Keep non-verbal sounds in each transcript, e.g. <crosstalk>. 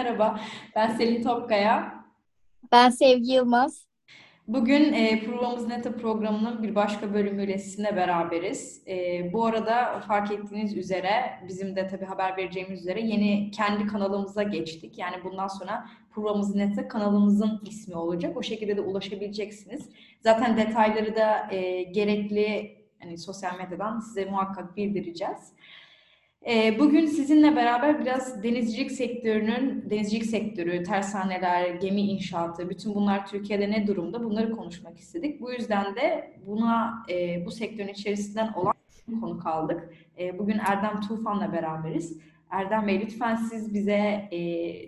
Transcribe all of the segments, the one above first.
Merhaba, ben Selin Topkaya. Ben Sevgi Yılmaz. Bugün e, Provamız Neta programının bir başka bölümüyle sizinle beraberiz. E, bu arada fark ettiğiniz üzere, bizim de tabii haber vereceğimiz üzere yeni kendi kanalımıza geçtik. Yani bundan sonra Provamız Neta kanalımızın ismi olacak. O şekilde de ulaşabileceksiniz. Zaten detayları da e, gerekli hani sosyal medyadan size muhakkak bildireceğiz. Ee, bugün sizinle beraber biraz denizcilik sektörünün, denizcilik sektörü, tersaneler, gemi inşaatı, bütün bunlar Türkiye'de ne durumda bunları konuşmak istedik. Bu yüzden de buna, e, bu sektörün içerisinden olan konu kaldık. E, bugün Erdem Tufan'la beraberiz. Erdem Bey lütfen siz bize e,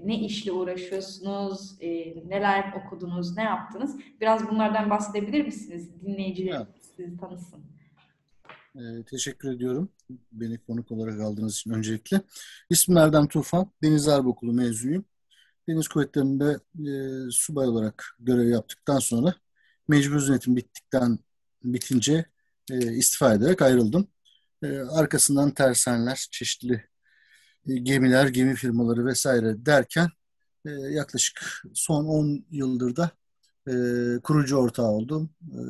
ne işle uğraşıyorsunuz, e, neler okudunuz, ne yaptınız? Biraz bunlardan bahsedebilir misiniz? Dinleyiciler evet. sizi tanısın. Ee, teşekkür ediyorum beni konuk olarak aldığınız için öncelikle. İsmim Erdem Tufan, Deniz Harp Okulu mezunuyum. Deniz Kuvvetleri'nde e, subay olarak görev yaptıktan sonra mecbur yönetim bittikten bitince e, istifa ederek ayrıldım. E, arkasından tersaneler, çeşitli e, gemiler, gemi firmaları vesaire derken e, yaklaşık son 10 yıldır da e, kurucu ortağı oldum. E,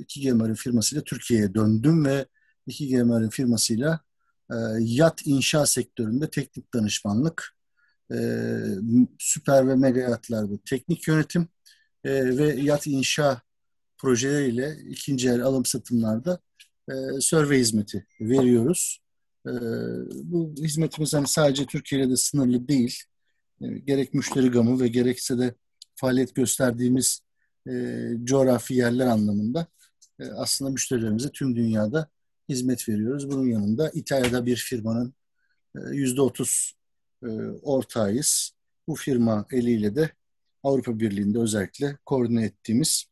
iki gemi firmasıyla Türkiye'ye döndüm ve iki GMR'in firmasıyla e, yat inşa sektöründe teknik danışmanlık, e, süper ve mega yatlarda teknik yönetim e, ve yat inşa projeleriyle ikinci el alım satımlarda e, survey hizmeti veriyoruz. E, bu hizmetimiz hani sadece Türkiye ile de sınırlı değil. E, gerek müşteri gamı ve gerekse de faaliyet gösterdiğimiz e, coğrafi yerler anlamında e, aslında müşterilerimize tüm dünyada hizmet veriyoruz. Bunun yanında İtalya'da bir firmanın e, yüzde otuz e, ortağıyız. Bu firma eliyle de Avrupa Birliği'nde özellikle koordine ettiğimiz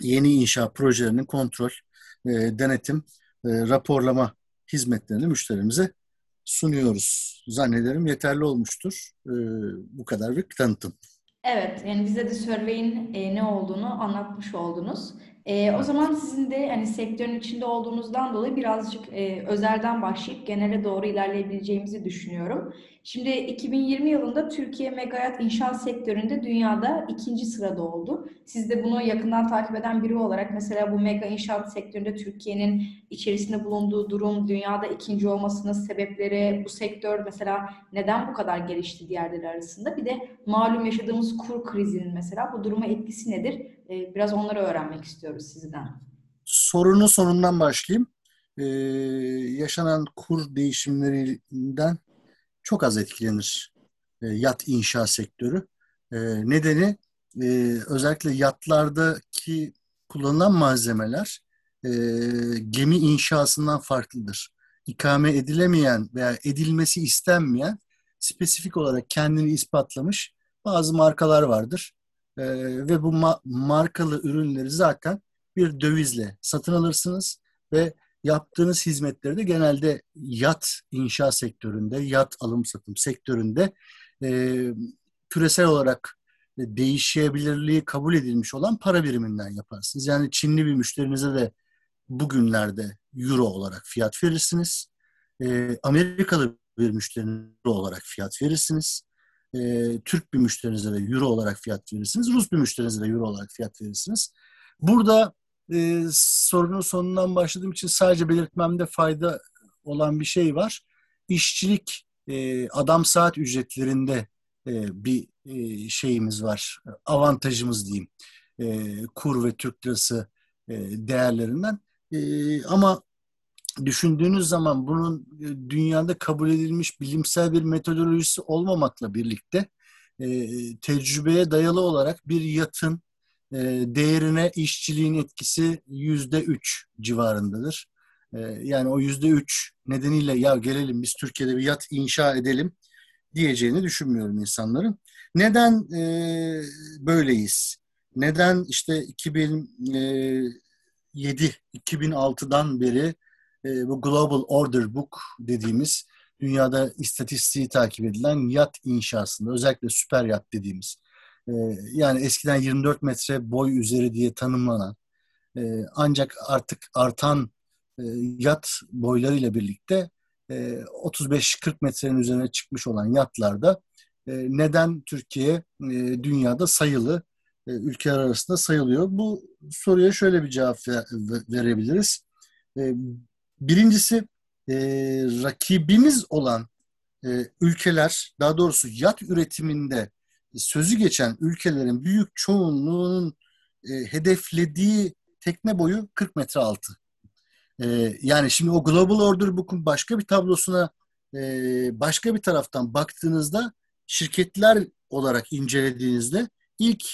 yeni inşa projelerinin kontrol, e, denetim, raporlama hizmetlerini müşterimize sunuyoruz. Zannederim yeterli olmuştur. Bu kadar bir tanıtım. Evet, yani bize de Survey'in ne olduğunu anlatmış oldunuz. E, o zaman sizin de hani sektörün içinde olduğunuzdan dolayı birazcık e, özelden başlayıp genele doğru ilerleyebileceğimizi düşünüyorum. Şimdi 2020 yılında Türkiye Megayat inşaat sektöründe dünyada ikinci sırada oldu. Siz de bunu yakından takip eden biri olarak mesela bu mega inşaat sektöründe Türkiye'nin içerisinde bulunduğu durum, dünyada ikinci olmasının sebepleri, bu sektör mesela neden bu kadar gelişti diğerleri arasında? Bir de malum yaşadığımız kur krizinin mesela bu duruma etkisi nedir? Ee, biraz onları öğrenmek istiyoruz sizden. Sorunun sonundan başlayayım. Ee, yaşanan kur değişimlerinden çok az etkilenir e, yat inşa sektörü. E, nedeni e, özellikle yatlardaki kullanılan malzemeler e, gemi inşasından farklıdır. İkame edilemeyen veya edilmesi istenmeyen spesifik olarak kendini ispatlamış bazı markalar vardır. E, ve bu ma- markalı ürünleri zaten bir dövizle satın alırsınız ve yaptığınız hizmetleri de genelde yat inşa sektöründe, yat alım satım sektöründe e, küresel olarak değişebilirliği kabul edilmiş olan para biriminden yaparsınız. Yani Çinli bir müşterinize de bugünlerde euro olarak fiyat verirsiniz. E, Amerikalı bir müşterinize euro olarak fiyat verirsiniz. E, Türk bir müşterinize de euro olarak fiyat verirsiniz. Rus bir müşterinize de euro olarak fiyat verirsiniz. Burada e, sorunun sonundan başladığım için sadece belirtmemde fayda olan bir şey var. İşçilik e, adam saat ücretlerinde e, bir e, şeyimiz var, avantajımız diyeyim. E, kur ve Türk lirası e, değerlerinden. E, ama düşündüğünüz zaman bunun e, dünyada kabul edilmiş bilimsel bir metodolojisi olmamakla birlikte e, tecrübeye dayalı olarak bir yatın e, değerine işçiliğin etkisi yüzde üç civarındadır. E, yani o yüzde üç nedeniyle ya gelelim biz Türkiye'de bir yat inşa edelim diyeceğini düşünmüyorum insanların. Neden e, böyleyiz? Neden işte 2007 2006'dan beri e, bu Global Order Book dediğimiz dünyada istatistiği takip edilen yat inşasında özellikle süper yat dediğimiz e, yani eskiden 24 metre boy üzeri diye tanımlanan e, ancak artık artan e, yat boylarıyla birlikte e, 35-40 metrenin üzerine çıkmış olan yatlarda e, neden Türkiye e, dünyada sayılı e, ülkeler arasında sayılıyor? Bu soruya şöyle bir cevap ver, verebiliriz. E, birincisi e, rakibimiz olan e, ülkeler, daha doğrusu yat üretiminde sözü geçen ülkelerin büyük çoğunluğunun e, hedeflediği tekne boyu 40 metre altı. E, yani şimdi o Global Order Book'un başka bir tablosuna e, başka bir taraftan baktığınızda şirketler olarak incelediğinizde ilk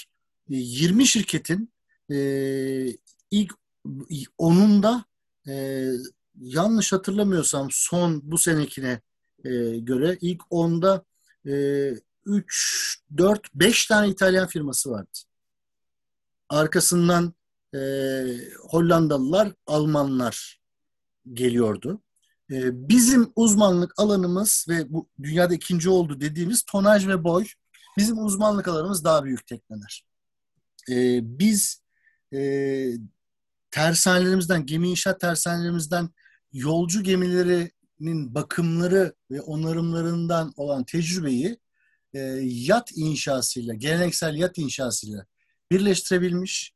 20 şirketin e, ilk onunda e, yanlış hatırlamıyorsam son bu senekine e, göre ilk onda e, 3, 4, 5 tane İtalyan firması vardı. Arkasından e, Hollandalılar, Almanlar geliyordu. E, bizim uzmanlık alanımız ve bu dünyada ikinci oldu dediğimiz tonaj ve boy. Bizim uzmanlık alanımız daha büyük tekneler. E, biz e, tersanelerimizden, gemi inşaat tersanelerimizden yolcu gemilerinin bakımları ve onarımlarından olan tecrübeyi e, yat inşasıyla, geleneksel yat inşasıyla birleştirebilmiş,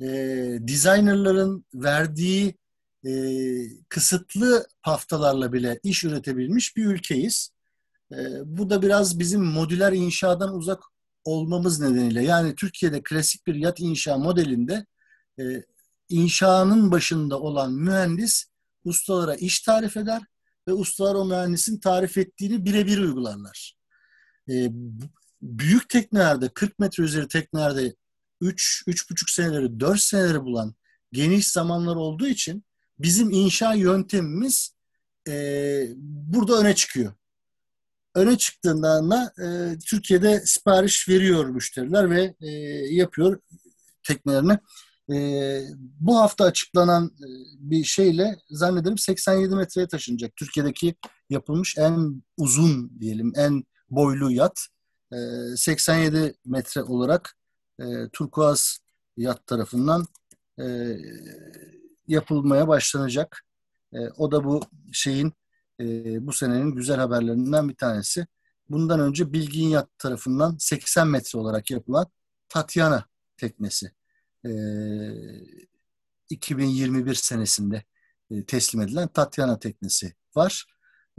e, designerların verdiği e, kısıtlı paftalarla bile iş üretebilmiş bir ülkeyiz. E, bu da biraz bizim modüler inşadan uzak olmamız nedeniyle. Yani Türkiye'de klasik bir yat inşa modelinde e, inşanın başında olan mühendis ustalara iş tarif eder ve ustalar o mühendisin tarif ettiğini birebir uygularlar. E, büyük teknelerde 40 metre üzeri teknelerde 3 3,5 seneleri 4 seneleri bulan geniş zamanlar olduğu için bizim inşa yöntemimiz e, burada öne çıkıyor. Öne çıktığında e, Türkiye'de sipariş veriyor müşteriler ve e, yapıyor teknelerini. E, bu hafta açıklanan e, bir şeyle zannederim 87 metreye taşınacak. Türkiye'deki yapılmış en uzun diyelim, en boylu yat. E, 87 metre olarak e, Turkuaz yat tarafından e, yapılmaya başlanacak. E, o da bu şeyin e, bu senenin güzel haberlerinden bir tanesi. Bundan önce Bilgin Yat tarafından 80 metre olarak yapılan Tatyana teknesi. E, 2021 senesinde e, teslim edilen Tatyana teknesi var.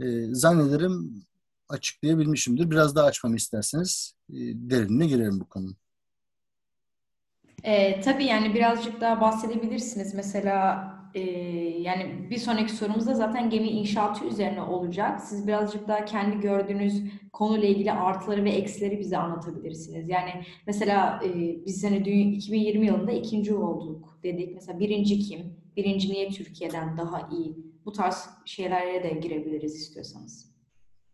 E, zannederim açıklayabilmişimdir. Biraz daha açmamı isterseniz e, derinine girerim bu konunun. E, tabii yani birazcık daha bahsedebilirsiniz. Mesela e, yani bir sonraki sorumuzda zaten gemi inşaatı üzerine olacak. Siz birazcık daha kendi gördüğünüz konuyla ilgili artıları ve eksileri bize anlatabilirsiniz. Yani mesela e, biz hani 2020 yılında ikinci olduk dedik. Mesela birinci kim? Birinci niye Türkiye'den daha iyi? Bu tarz şeylere de girebiliriz istiyorsanız.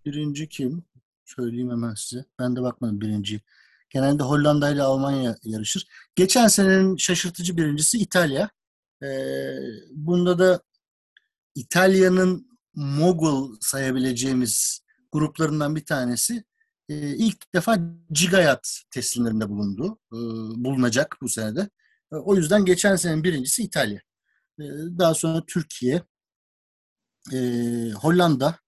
Birinci kim? Söyleyeyim hemen size. Ben de bakmadım birinci. Genelde Hollanda ile Almanya yarışır. Geçen senenin şaşırtıcı birincisi İtalya. Ee, bunda da İtalya'nın mogul sayabileceğimiz gruplarından bir tanesi e, ilk defa Gigayat teslimlerinde bulundu. E, bulunacak bu senede. E, o yüzden geçen senenin birincisi İtalya. E, daha sonra Türkiye, Hollanda,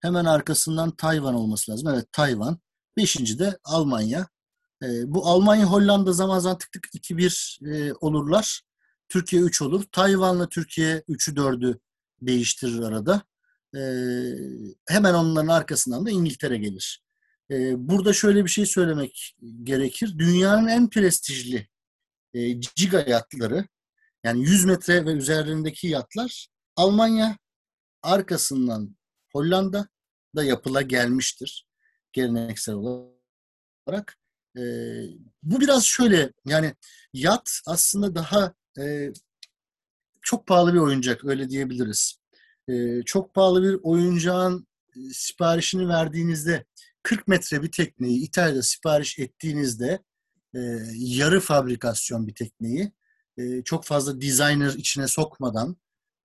hemen arkasından Tayvan olması lazım. Evet Tayvan. Beşinci de Almanya. Bu Almanya, Hollanda zaman zaman tık tık 2-1 e, olurlar. Türkiye 3 olur. Tayvan'la Türkiye 3'ü 4'ü değiştirir arada. E, hemen onların arkasından da İngiltere gelir. E, burada şöyle bir şey söylemek gerekir. Dünyanın en prestijli e, giga yatları yani 100 metre ve üzerindeki yatlar Almanya arkasından Hollanda da yapıla gelmiştir geleneksel olarak. E, bu biraz şöyle yani yat aslında daha e, çok pahalı bir oyuncak öyle diyebiliriz. E, çok pahalı bir oyuncağın e, siparişini verdiğinizde 40 metre bir tekneyi İtalya'da sipariş ettiğinizde e, yarı fabrikasyon bir tekneyi e, çok fazla designer içine sokmadan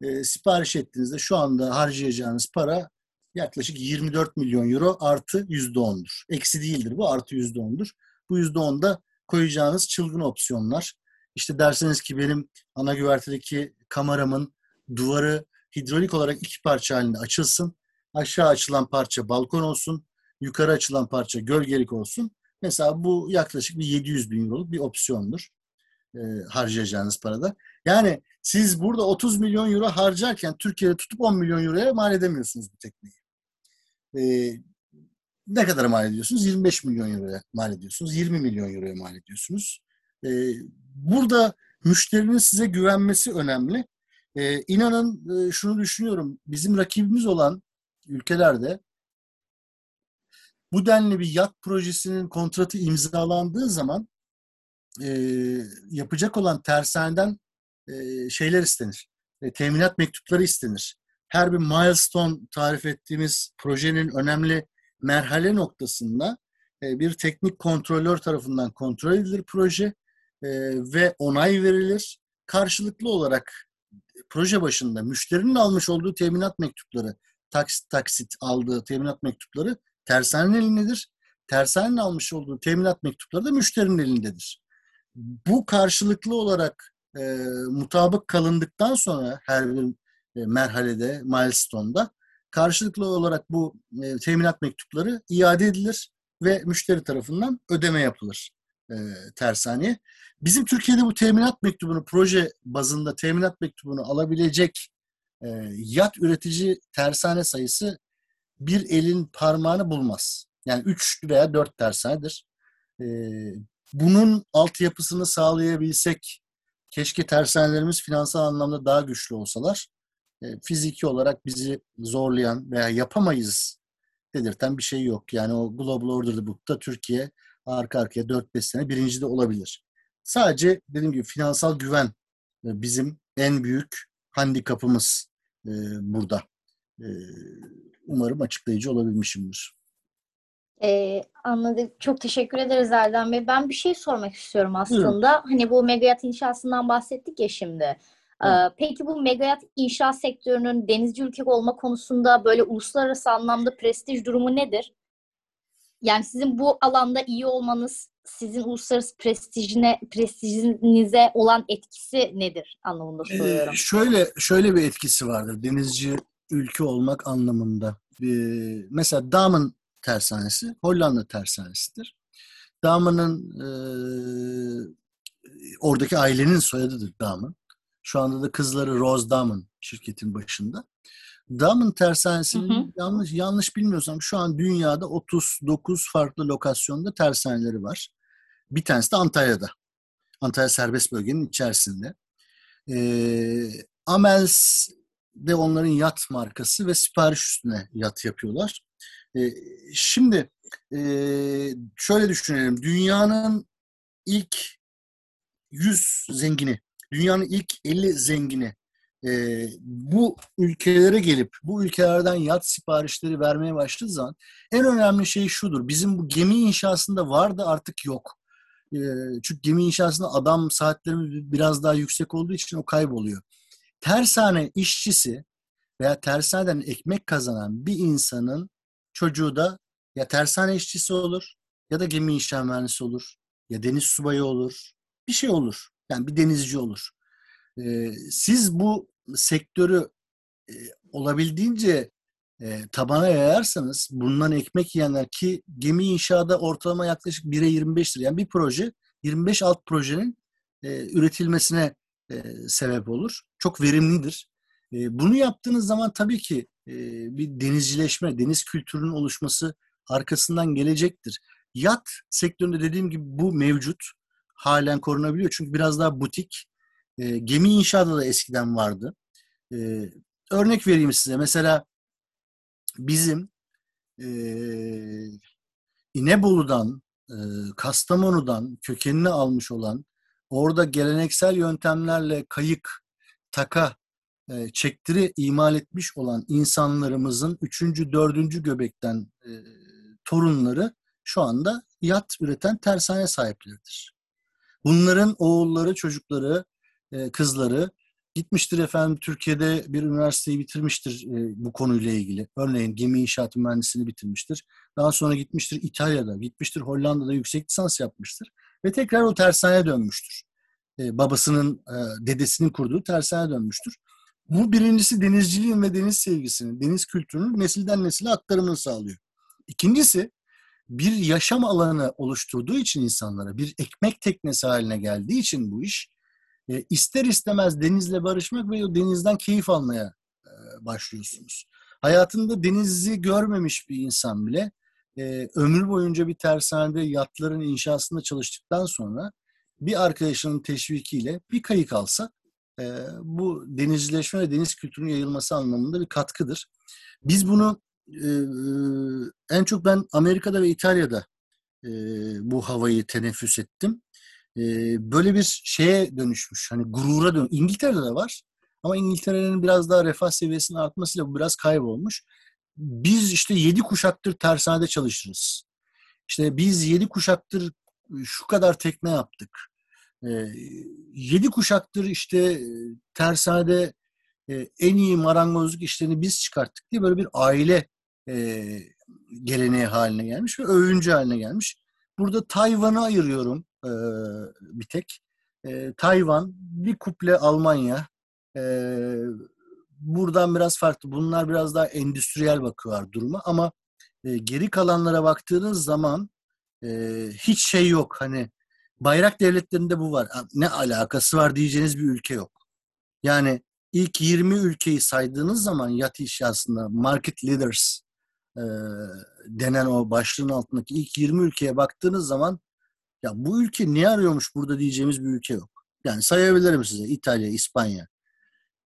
e, sipariş ettiğinizde şu anda harcayacağınız para yaklaşık 24 milyon euro artı %10'dur. Eksi değildir bu artı %10'dur. Bu %10'da koyacağınız çılgın opsiyonlar. İşte derseniz ki benim ana güvertedeki kameramın duvarı hidrolik olarak iki parça halinde açılsın. Aşağı açılan parça balkon olsun. yukarı açılan parça gölgelik olsun. Mesela bu yaklaşık bir 700 bin euroluk bir opsiyondur e, harcayacağınız parada. Yani siz burada 30 milyon euro harcarken Türkiye'de tutup 10 milyon euroya mal edemiyorsunuz bu tekneyi. E, ne kadar mal ediyorsunuz? 25 milyon euroya mal ediyorsunuz. 20 milyon euroya mal ediyorsunuz. E, burada müşterinin size güvenmesi önemli. E, inanın e, şunu düşünüyorum. Bizim rakibimiz olan ülkelerde bu denli bir yat projesinin kontratı imzalandığı zaman e, yapacak olan tersaneden e, şeyler istenir. E, teminat mektupları istenir. Her bir milestone tarif ettiğimiz projenin önemli merhale noktasında e, bir teknik kontrolör tarafından kontrol edilir proje e, ve onay verilir. Karşılıklı olarak proje başında müşterinin almış olduğu teminat mektupları, taksit taksit aldığı teminat mektupları tersanenin elindedir. Tersanenin almış olduğu teminat mektupları da müşterinin elindedir. Bu karşılıklı olarak e, mutabık kalındıktan sonra her bir e, merhalede, milestone'da karşılıklı olarak bu e, teminat mektupları iade edilir ve müşteri tarafından ödeme yapılır e, tersaneye. Bizim Türkiye'de bu teminat mektubunu, proje bazında teminat mektubunu alabilecek e, yat üretici tersane sayısı bir elin parmağını bulmaz. Yani üç veya dört tersanedir. E, bunun altyapısını sağlayabilsek, keşke tersanelerimiz finansal anlamda daha güçlü olsalar, e, fiziki olarak bizi zorlayan veya yapamayız dedirten bir şey yok. Yani o Global Order Book'ta Türkiye arka arkaya 4-5 sene birinci de olabilir. Sadece dediğim gibi finansal güven e, bizim en büyük handikapımız e, burada. E, umarım açıklayıcı olabilmişimdir. Ee, anladık. Çok teşekkür ederiz Erdem Bey. Ben bir şey sormak istiyorum aslında. Buyurun. Hani bu megayat inşasından bahsettik ya şimdi. Ee, peki bu megayat inşaat sektörünün denizci ülke olma konusunda böyle uluslararası anlamda prestij durumu nedir? Yani sizin bu alanda iyi olmanız sizin uluslararası prestijine prestijinize olan etkisi nedir anlamında soruyorum. Ee, şöyle şöyle bir etkisi vardır denizci ülke olmak anlamında. Ee, mesela Damen tersanesi Hollanda tersanesidir. Damen'ın e, oradaki ailenin soyadıdır Damen. Şu anda da kızları Rose Damen şirketin başında. Damen tersanesinin hı hı. yanlış yanlış bilmiyorsam şu an dünyada 39 farklı lokasyonda tersaneleri var. Bir tanesi de Antalya'da. Antalya serbest bölgenin içerisinde. E, Amels de onların yat markası ve sipariş üstüne yat yapıyorlar. E, şimdi e, şöyle düşünelim. Dünyanın ilk 100 zengini, dünyanın ilk 50 zengini e, bu ülkelere gelip bu ülkelerden yat siparişleri vermeye başladığı zaman en önemli şey şudur. Bizim bu gemi inşasında vardı artık yok. E, çünkü gemi inşasında adam saatleri biraz daha yüksek olduğu için o kayboluyor. Tersane işçisi veya tersaneden ekmek kazanan bir insanın çocuğu da ya tersane işçisi olur ya da gemi inşa mühendisi olur ya deniz subayı olur. Bir şey olur. Yani bir denizci olur. Ee, siz bu sektörü e, olabildiğince e, tabana yayarsanız bundan ekmek yiyenler ki gemi inşaada ortalama yaklaşık 1'e 25'tir. Yani bir proje 25 alt projenin e, üretilmesine e, sebep olur. Çok verimlidir. E, bunu yaptığınız zaman tabii ki e, bir denizcileşme, deniz kültürünün oluşması arkasından gelecektir. Yat sektöründe dediğim gibi bu mevcut. Halen korunabiliyor. Çünkü biraz daha butik. E, gemi inşaatı da eskiden vardı. E, örnek vereyim size. Mesela bizim e, İnebolu'dan, e, Kastamonu'dan kökenini almış olan orada geleneksel yöntemlerle kayık, taka, e, çektiri imal etmiş olan insanlarımızın üçüncü, dördüncü göbekten e, torunları şu anda yat üreten tersane sahipleridir. Bunların oğulları, çocukları, e, kızları gitmiştir efendim Türkiye'de bir üniversiteyi bitirmiştir e, bu konuyla ilgili. Örneğin gemi inşaatı mühendisliğini bitirmiştir. Daha sonra gitmiştir İtalya'da, gitmiştir Hollanda'da yüksek lisans yapmıştır ve tekrar o tersaneye dönmüştür. E, babasının, dedesinin kurduğu tersaneye dönmüştür. Bu birincisi denizciliğin ve deniz sevgisinin, deniz kültürünün nesilden nesile aktarımını sağlıyor. İkincisi bir yaşam alanı oluşturduğu için insanlara, bir ekmek teknesi haline geldiği için bu iş e, ister istemez denizle barışmak ve o denizden keyif almaya e, başlıyorsunuz. Hayatında denizi görmemiş bir insan bile e, ömür boyunca bir tersanede yatların inşasında çalıştıktan sonra bir arkadaşının teşvikiyle bir kayık alsa e, bu denizleşme ve deniz kültürünün yayılması anlamında bir katkıdır. Biz bunu e, en çok ben Amerika'da ve İtalya'da e, bu havayı teneffüs ettim. E, böyle bir şeye dönüşmüş. Hani gurura dön. İngiltere'de de var. Ama İngiltere'nin biraz daha refah seviyesinin artmasıyla bu biraz kaybolmuş. Biz işte yedi kuşaktır tersanede çalışırız. İşte biz yedi kuşaktır şu kadar tekne yaptık. Yedi kuşaktır işte tersanede en iyi marangozluk işlerini biz çıkarttık diye böyle bir aile e, geleneği haline gelmiş ve övüncü haline gelmiş. Burada Tayvan'ı ayırıyorum e, bir tek. E, Tayvan, bir kuple Almanya. E, buradan biraz farklı. Bunlar biraz daha endüstriyel bakıyorlar duruma ama e, geri kalanlara baktığınız zaman e, hiç şey yok. Hani bayrak devletlerinde bu var. Ne alakası var diyeceğiniz bir ülke yok. Yani ilk 20 ülkeyi saydığınız zaman yat işi aslında market leaders e, denen o başlığın altındaki ilk 20 ülkeye baktığınız zaman ya bu ülke ne arıyormuş burada diyeceğimiz bir ülke yok. Yani sayabilirim size İtalya, İspanya,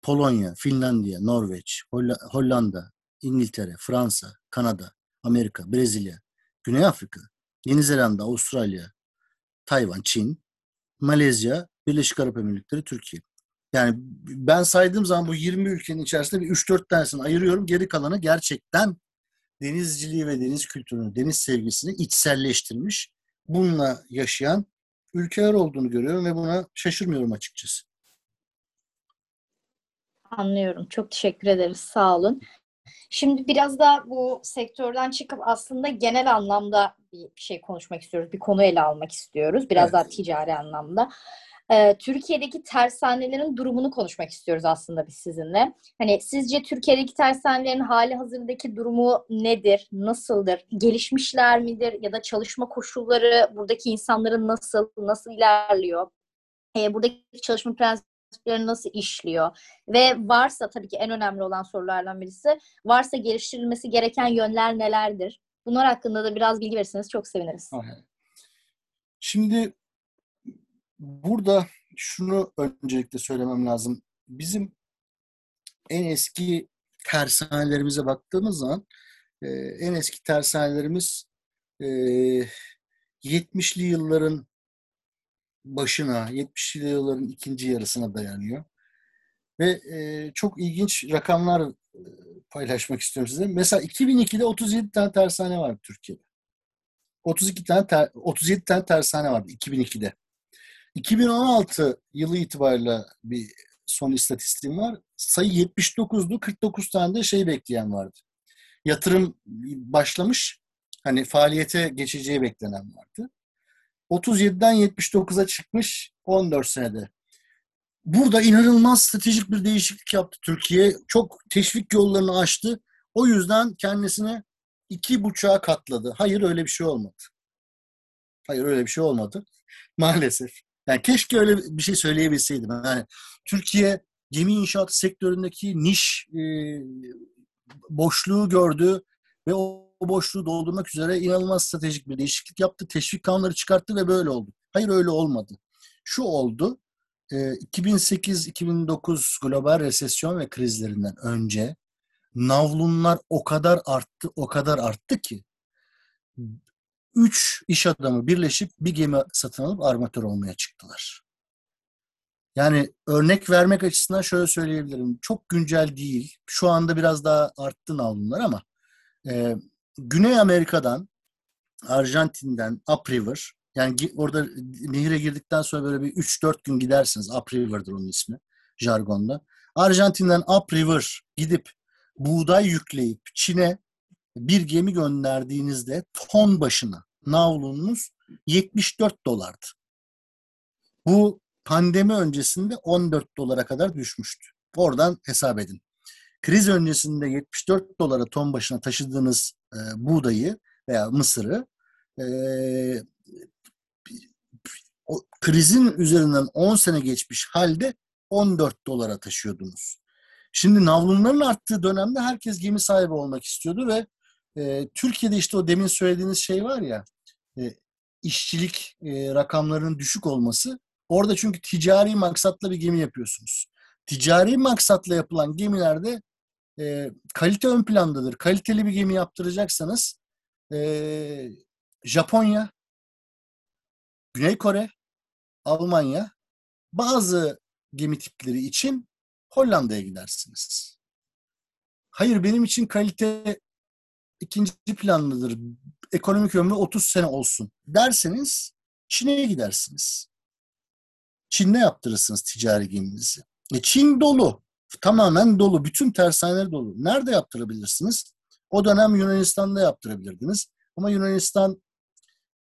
Polonya, Finlandiya, Norveç, Hollanda, İngiltere, Fransa, Kanada, Amerika, Brezilya, Güney Afrika, Yeni Zelanda, Avustralya, Tayvan, Çin, Malezya, Birleşik Arap Emirlikleri, Türkiye. Yani ben saydığım zaman bu 20 ülkenin içerisinde bir 3-4 tanesini ayırıyorum. Geri kalanı gerçekten denizciliği ve deniz kültürünü, deniz sevgisini içselleştirmiş, bununla yaşayan ülkeler olduğunu görüyorum ve buna şaşırmıyorum açıkçası. Anlıyorum. Çok teşekkür ederiz. Sağ olun. Şimdi biraz da bu sektörden çıkıp aslında genel anlamda bir şey konuşmak istiyoruz. Bir konu ele almak istiyoruz. Biraz evet. daha ticari anlamda. Ee, Türkiye'deki tersanelerin durumunu konuşmak istiyoruz aslında biz sizinle. Hani sizce Türkiye'deki tersanelerin hali hazırdaki durumu nedir? Nasıldır? Gelişmişler midir? Ya da çalışma koşulları buradaki insanların nasıl? Nasıl ilerliyor? Ee, buradaki çalışma prensipleri nasıl işliyor? Ve varsa tabii ki en önemli olan sorulardan birisi varsa geliştirilmesi gereken yönler nelerdir? Bunlar hakkında da biraz bilgi verirseniz çok seviniriz. Şimdi burada şunu öncelikle söylemem lazım. Bizim en eski tersanelerimize baktığımız zaman e, en eski tersanelerimiz e, 70'li yılların başına, 70'li yılların ikinci yarısına dayanıyor. Ve e, çok ilginç rakamlar e, paylaşmak istiyorum size. Mesela 2002'de 37 tane tersane vardı Türkiye'de. 32 tane ter, 37 tane tersane vardı 2002'de. 2016 yılı itibariyle bir son istatistiğim var. Sayı 79'du. 49 tane de şey bekleyen vardı. Yatırım başlamış. Hani faaliyete geçeceği beklenen vardı. 37'den 79'a çıkmış 14 senede. Burada inanılmaz stratejik bir değişiklik yaptı Türkiye. Çok teşvik yollarını açtı. O yüzden kendisine iki buçuğa katladı. Hayır öyle bir şey olmadı. Hayır öyle bir şey olmadı. Maalesef. Yani keşke öyle bir şey söyleyebilseydim. Yani Türkiye gemi inşaatı sektöründeki niş e, boşluğu gördü ve o boşluğu doldurmak üzere inanılmaz stratejik bir değişiklik yaptı. Teşvik kanunları çıkarttı ve böyle oldu. Hayır öyle olmadı. Şu oldu. E, 2008-2009 global resesyon ve krizlerinden önce navlunlar o kadar arttı, o kadar arttı ki üç iş adamı birleşip bir gemi satın alıp armatör olmaya çıktılar. Yani örnek vermek açısından şöyle söyleyebilirim. Çok güncel değil. Şu anda biraz daha arttı navlunlar ama e, Güney Amerika'dan, Arjantin'den Upriver yani orada nehire girdikten sonra böyle bir 3-4 gün gidersiniz. Upriver'dır onun ismi jargonda. Arjantin'den Upriver gidip buğday yükleyip Çin'e bir gemi gönderdiğinizde ton başına navlunuz 74 dolardı. Bu pandemi öncesinde 14 dolara kadar düşmüştü. Oradan hesap edin. Kriz öncesinde 74 dolara ton başına taşıdığınız e, buğdayı veya mısırı e, o krizin üzerinden 10 sene geçmiş halde 14 dolara taşıyordunuz. Şimdi navlunların arttığı dönemde herkes gemi sahibi olmak istiyordu ve e, Türkiye'de işte o demin söylediğiniz şey var ya e, işçilik e, rakamlarının düşük olması orada çünkü ticari maksatla bir gemi yapıyorsunuz. Ticari maksatla yapılan gemilerde e, kalite ön plandadır. Kaliteli bir gemi yaptıracaksanız e, Japonya, Güney Kore, Almanya bazı gemi tipleri için Hollanda'ya gidersiniz. Hayır benim için kalite ikinci planlıdır. Ekonomik ömrü 30 sene olsun derseniz Çin'e gidersiniz. Çin'de yaptırırsınız ticari geminizi. E Çin dolu. Tamamen dolu. Bütün tersaneler dolu. Nerede yaptırabilirsiniz? O dönem Yunanistan'da yaptırabilirdiniz. Ama Yunanistan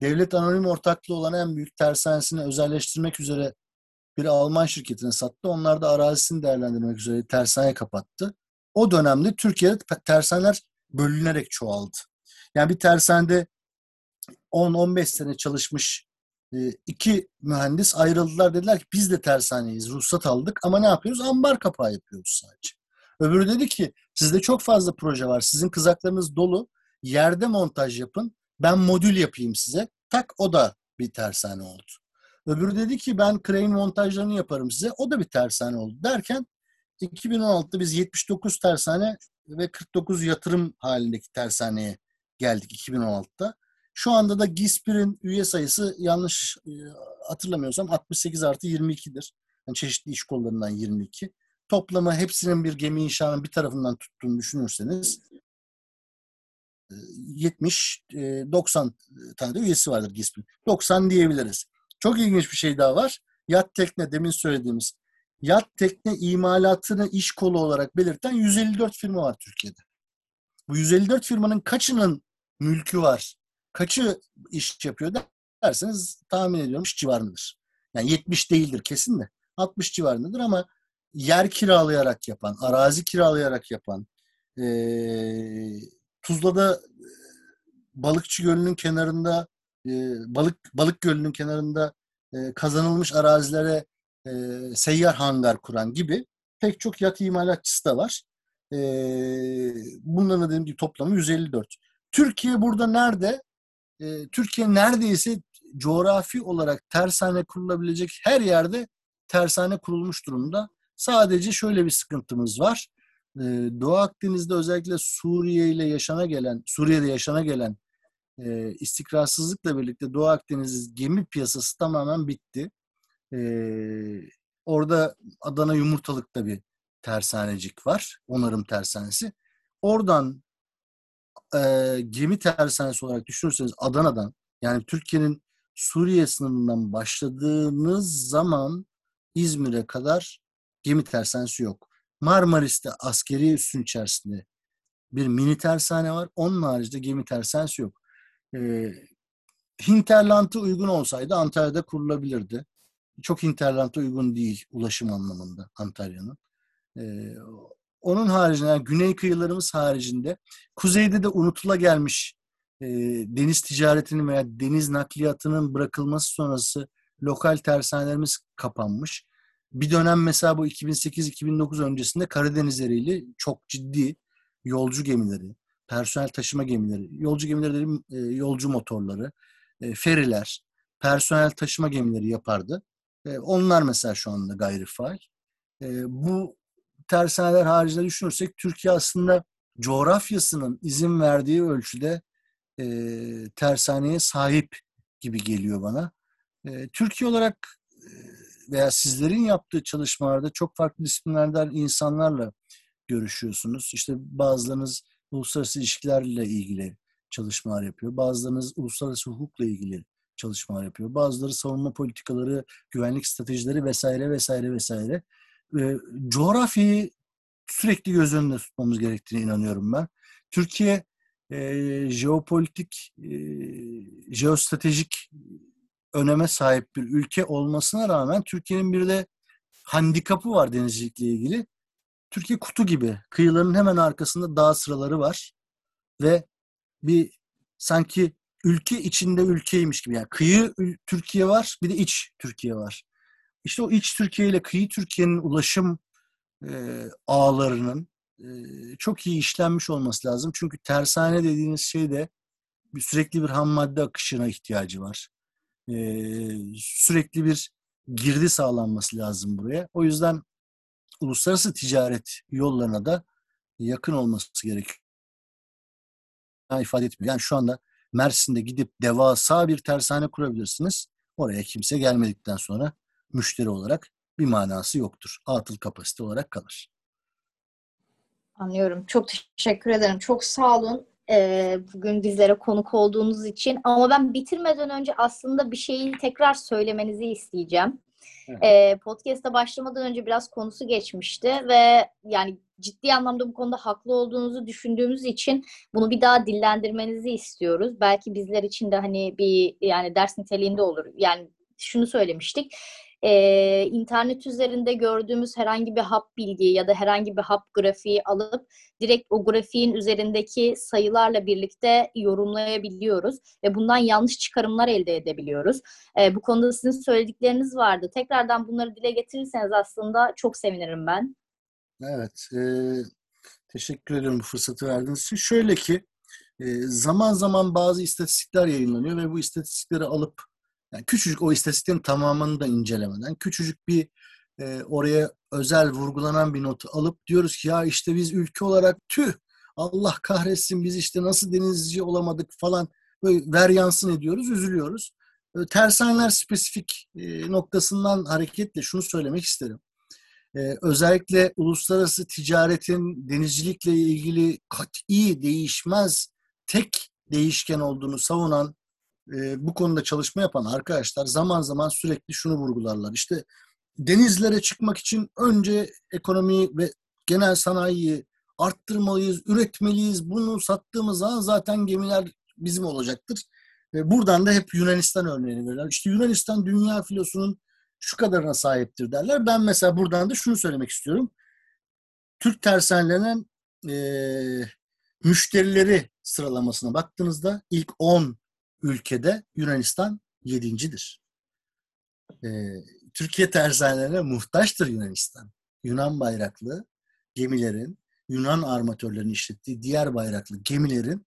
devlet anonim ortaklığı olan en büyük tersanesini özelleştirmek üzere bir Alman şirketine sattı. Onlar da arazisini değerlendirmek üzere tersane kapattı. O dönemde Türkiye'de tersaneler bölünerek çoğaldı. Yani bir tersanede 10-15 sene çalışmış e, iki mühendis ayrıldılar. Dediler ki biz de tersaneyiz. Ruhsat aldık ama ne yapıyoruz? Ambar kapağı yapıyoruz sadece. Öbürü dedi ki sizde çok fazla proje var. Sizin kızaklarınız dolu. Yerde montaj yapın. Ben modül yapayım size. Tak o da bir tersane oldu. Öbürü dedi ki ben crane montajlarını yaparım size. O da bir tersane oldu. Derken 2016'da biz 79 tersane ve 49 yatırım halindeki tersaneye geldik 2016'da. Şu anda da GİSPİR'in üye sayısı yanlış e, hatırlamıyorsam 68 artı 22'dir. Yani çeşitli iş kollarından 22. Toplamı hepsinin bir gemi inşanın bir tarafından tuttuğunu düşünürseniz 70, e, 90 e, tane de üyesi vardır GİSPİR'in. 90 diyebiliriz. Çok ilginç bir şey daha var. Yat tekne demin söylediğimiz yat tekne imalatını iş kolu olarak belirten 154 firma var Türkiye'de. Bu 154 firmanın kaçının mülkü var? Kaçı iş yapıyor derseniz tahmin ediyorum civarındadır. Yani 70 değildir kesin de 60 civarındadır ama yer kiralayarak yapan, arazi kiralayarak yapan, e, Tuzla'da Balıkçı Gölü'nün kenarında e, balık balık gölünün kenarında e, kazanılmış arazilere e, seyyar hangar kuran gibi pek çok yat imalatçısı da var. E, bunların dediğim gibi toplamı 154. Türkiye burada nerede? E, Türkiye neredeyse coğrafi olarak tersane kurulabilecek her yerde tersane kurulmuş durumda. Sadece şöyle bir sıkıntımız var. Ee, Doğu Akdeniz'de özellikle Suriye ile yaşana gelen, Suriye'de yaşana gelen e, istikrarsızlıkla birlikte Doğu Akdeniz gemi piyasası tamamen bitti. E, orada Adana Yumurtalık'ta bir tersanecik var. Onarım tersanesi. Oradan e, gemi tersanesi olarak düşünürseniz Adana'dan yani Türkiye'nin Suriye sınırından başladığınız zaman İzmir'e kadar gemi tersanesi yok. Marmaris'te askeri üssün içerisinde bir mini tersane var. Onun haricinde gemi tersanesi yok. E, hinterland'a uygun olsaydı Antalya'da kurulabilirdi. Çok hinterland'a uygun değil ulaşım anlamında Antalya'nın. E, onun haricinde yani güney kıyılarımız haricinde kuzeyde de unutula gelmiş e, deniz ticaretinin veya deniz nakliyatının bırakılması sonrası lokal tersanelerimiz kapanmış. Bir dönem mesela bu 2008-2009 öncesinde Karadeniz çok ciddi yolcu gemileri, personel taşıma gemileri, yolcu gemileri dediğim e, yolcu motorları, e, feriler, personel taşıma gemileri yapardı. E, onlar mesela şu anda gayri faal. E, bu tersaneler haricinde düşünürsek Türkiye aslında coğrafyasının izin verdiği ölçüde e, tersaneye sahip gibi geliyor bana. E, Türkiye olarak e, veya sizlerin yaptığı çalışmalarda çok farklı disiplinlerden insanlarla görüşüyorsunuz. İşte bazılarınız uluslararası ilişkilerle ilgili çalışmalar yapıyor. Bazılarınız uluslararası hukukla ilgili çalışmalar yapıyor. Bazıları savunma politikaları, güvenlik stratejileri vesaire vesaire vesaire. E, coğrafyayı sürekli göz önünde tutmamız gerektiğine inanıyorum ben. Türkiye e, jeopolitik, e, jeostratejik öneme sahip bir ülke olmasına rağmen Türkiye'nin bir de handikapı var denizcilikle ilgili. Türkiye kutu gibi. Kıyıların hemen arkasında dağ sıraları var ve bir sanki ülke içinde ülkeymiş gibi. Yani kıyı Türkiye var, bir de iç Türkiye var. İşte o iç Türkiye ile kıyı Türkiye'nin ulaşım e, ağlarının e, çok iyi işlenmiş olması lazım. Çünkü tersane dediğiniz şey de bir, sürekli bir ham madde akışına ihtiyacı var. E, sürekli bir girdi sağlanması lazım buraya. O yüzden uluslararası ticaret yollarına da yakın olması gerekiyor. ifade etmiyor. Yani şu anda Mersin'de gidip devasa bir tersane kurabilirsiniz. Oraya kimse gelmedikten sonra müşteri olarak bir manası yoktur. Atıl kapasite olarak kalır. Anlıyorum. Çok teşekkür ederim. Çok sağ olun e, bugün bizlere konuk olduğunuz için. Ama ben bitirmeden önce aslında bir şeyi tekrar söylemenizi isteyeceğim. Evet. E, podcast'a başlamadan önce biraz konusu geçmişti ve yani ciddi anlamda bu konuda haklı olduğunuzu düşündüğümüz için bunu bir daha dillendirmenizi istiyoruz. Belki bizler için de hani bir yani ders niteliğinde olur. Yani şunu söylemiştik e, internet üzerinde gördüğümüz herhangi bir hap bilgi ya da herhangi bir hap grafiği alıp direkt o grafiğin üzerindeki sayılarla birlikte yorumlayabiliyoruz ve bundan yanlış çıkarımlar elde edebiliyoruz. E, bu konuda sizin söyledikleriniz vardı. Tekrardan bunları dile getirirseniz aslında çok sevinirim ben. Evet, e, teşekkür ediyorum bu fırsatı verdiğiniz için. Şöyle ki zaman zaman bazı istatistikler yayınlanıyor ve bu istatistikleri alıp yani küçücük o istatistiklerin tamamını da incelemeden küçücük bir e, oraya özel vurgulanan bir notu alıp diyoruz ki ya işte biz ülke olarak tüh Allah kahretsin biz işte nasıl denizci olamadık falan böyle ver yansın ediyoruz, üzülüyoruz. E, tersaneler spesifik e, noktasından hareketle şunu söylemek isterim. E, özellikle uluslararası ticaretin denizcilikle ilgili kat'i değişmez tek değişken olduğunu savunan e, bu konuda çalışma yapan arkadaşlar zaman zaman sürekli şunu vurgularlar. İşte denizlere çıkmak için önce ekonomiyi ve genel sanayiyi arttırmalıyız, üretmeliyiz. Bunu sattığımız zaman zaten gemiler bizim olacaktır. Ve buradan da hep Yunanistan örneğini verirler. İşte Yunanistan dünya filosunun şu kadarına sahiptir derler. Ben mesela buradan da şunu söylemek istiyorum. Türk tersanelerinin e, müşterileri sıralamasına baktığınızda ilk 10 ülkede Yunanistan yedincidir. Ee, Türkiye tersanelerine muhtaçtır Yunanistan. Yunan bayraklı gemilerin, Yunan armatörlerin işlettiği diğer bayraklı gemilerin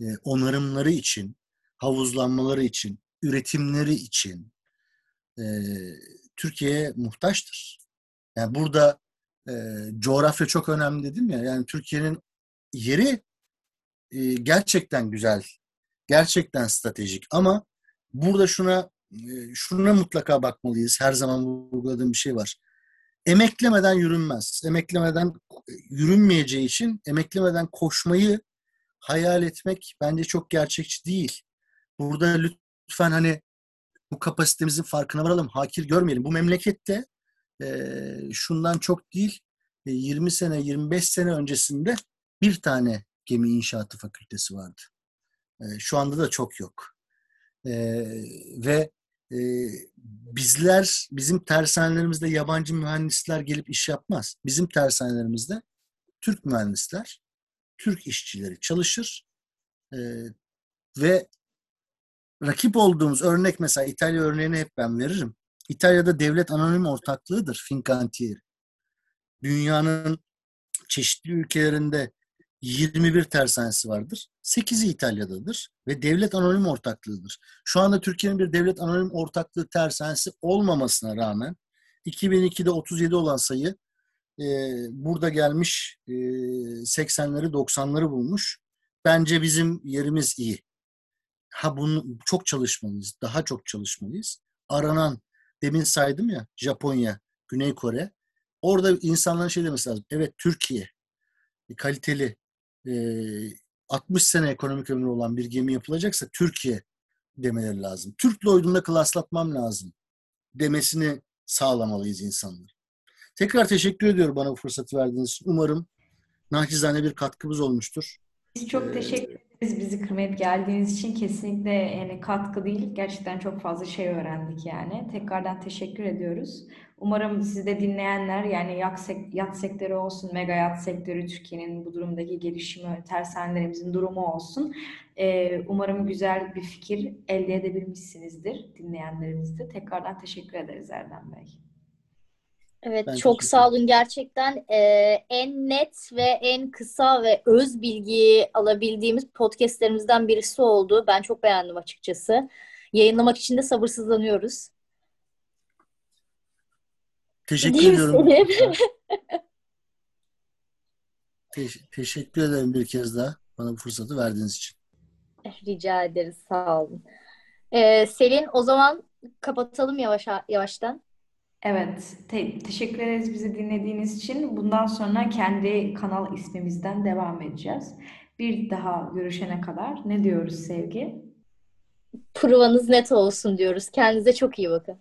e, onarımları için, havuzlanmaları için, üretimleri için e, Türkiye'ye muhtaçtır. Yani burada e, coğrafya çok önemli dedim ya. Yani Türkiye'nin yeri e, gerçekten güzel gerçekten stratejik ama burada şuna e, şuna mutlaka bakmalıyız. Her zaman vurguladığım bir şey var. Emeklemeden yürünmez. Emeklemeden e, yürünmeyeceği için emeklemeden koşmayı hayal etmek bence çok gerçekçi değil. Burada lütfen hani bu kapasitemizin farkına varalım. Hakir görmeyelim. Bu memlekette e, şundan çok değil 20 sene 25 sene öncesinde bir tane gemi inşaatı fakültesi vardı. E, şu anda da çok yok. E, ve e, bizler, bizim tersanelerimizde yabancı mühendisler gelip iş yapmaz. Bizim tersanelerimizde Türk mühendisler, Türk işçileri çalışır e, ve rakip olduğumuz örnek mesela İtalya örneğini hep ben veririm. İtalya'da devlet anonim ortaklığıdır Fincantieri. Dünyanın çeşitli ülkelerinde 21 tersanesi vardır. 8'i İtalya'dadır ve devlet anonim ortaklığıdır. Şu anda Türkiye'nin bir devlet anonim ortaklığı tersanesi olmamasına rağmen 2002'de 37 olan sayı e, burada gelmiş e, 80'leri 90'ları bulmuş. Bence bizim yerimiz iyi. Ha bunu çok çalışmalıyız. Daha çok çalışmalıyız. Aranan demin saydım ya Japonya, Güney Kore. Orada insanların şey demesi lazım. Evet Türkiye kaliteli 60 sene ekonomik ömrü olan bir gemi yapılacaksa Türkiye demeleri lazım. Türk Lloyd'unda klaslatmam lazım demesini sağlamalıyız insanlar. Tekrar teşekkür ediyorum bana bu fırsatı verdiğiniz için. Umarım naçizane bir katkımız olmuştur. Biz çok teşekkür Biz bizi kırmayıp geldiğiniz için kesinlikle yani katkı değil, gerçekten çok fazla şey öğrendik yani. Tekrardan teşekkür ediyoruz. Umarım siz de dinleyenler yani yat, yat sektörü olsun, mega yat sektörü Türkiye'nin bu durumdaki gelişimi, tersanelerimizin durumu olsun. Ee, umarım güzel bir fikir elde edebilmişsinizdir dinleyenlerimiz de. Tekrardan teşekkür ederiz Erdem Bey. Evet, Ben çok sağ olun. Gerçekten e, en net ve en kısa ve öz bilgiyi alabildiğimiz podcastlerimizden birisi oldu. Ben çok beğendim açıkçası. Yayınlamak için de sabırsızlanıyoruz. Teşekkür Değil ediyorum. <laughs> Te- teşekkür ederim bir kez daha bana bu fırsatı verdiğiniz için. Rica ederiz. Sağ olun. E, Selin, o zaman kapatalım yavaş yavaştan. Evet, te- teşekkür ederiz bizi dinlediğiniz için. Bundan sonra kendi kanal ismimizden devam edeceğiz. Bir daha görüşene kadar ne diyoruz Sevgi? Provanız net olsun diyoruz. Kendinize çok iyi bakın.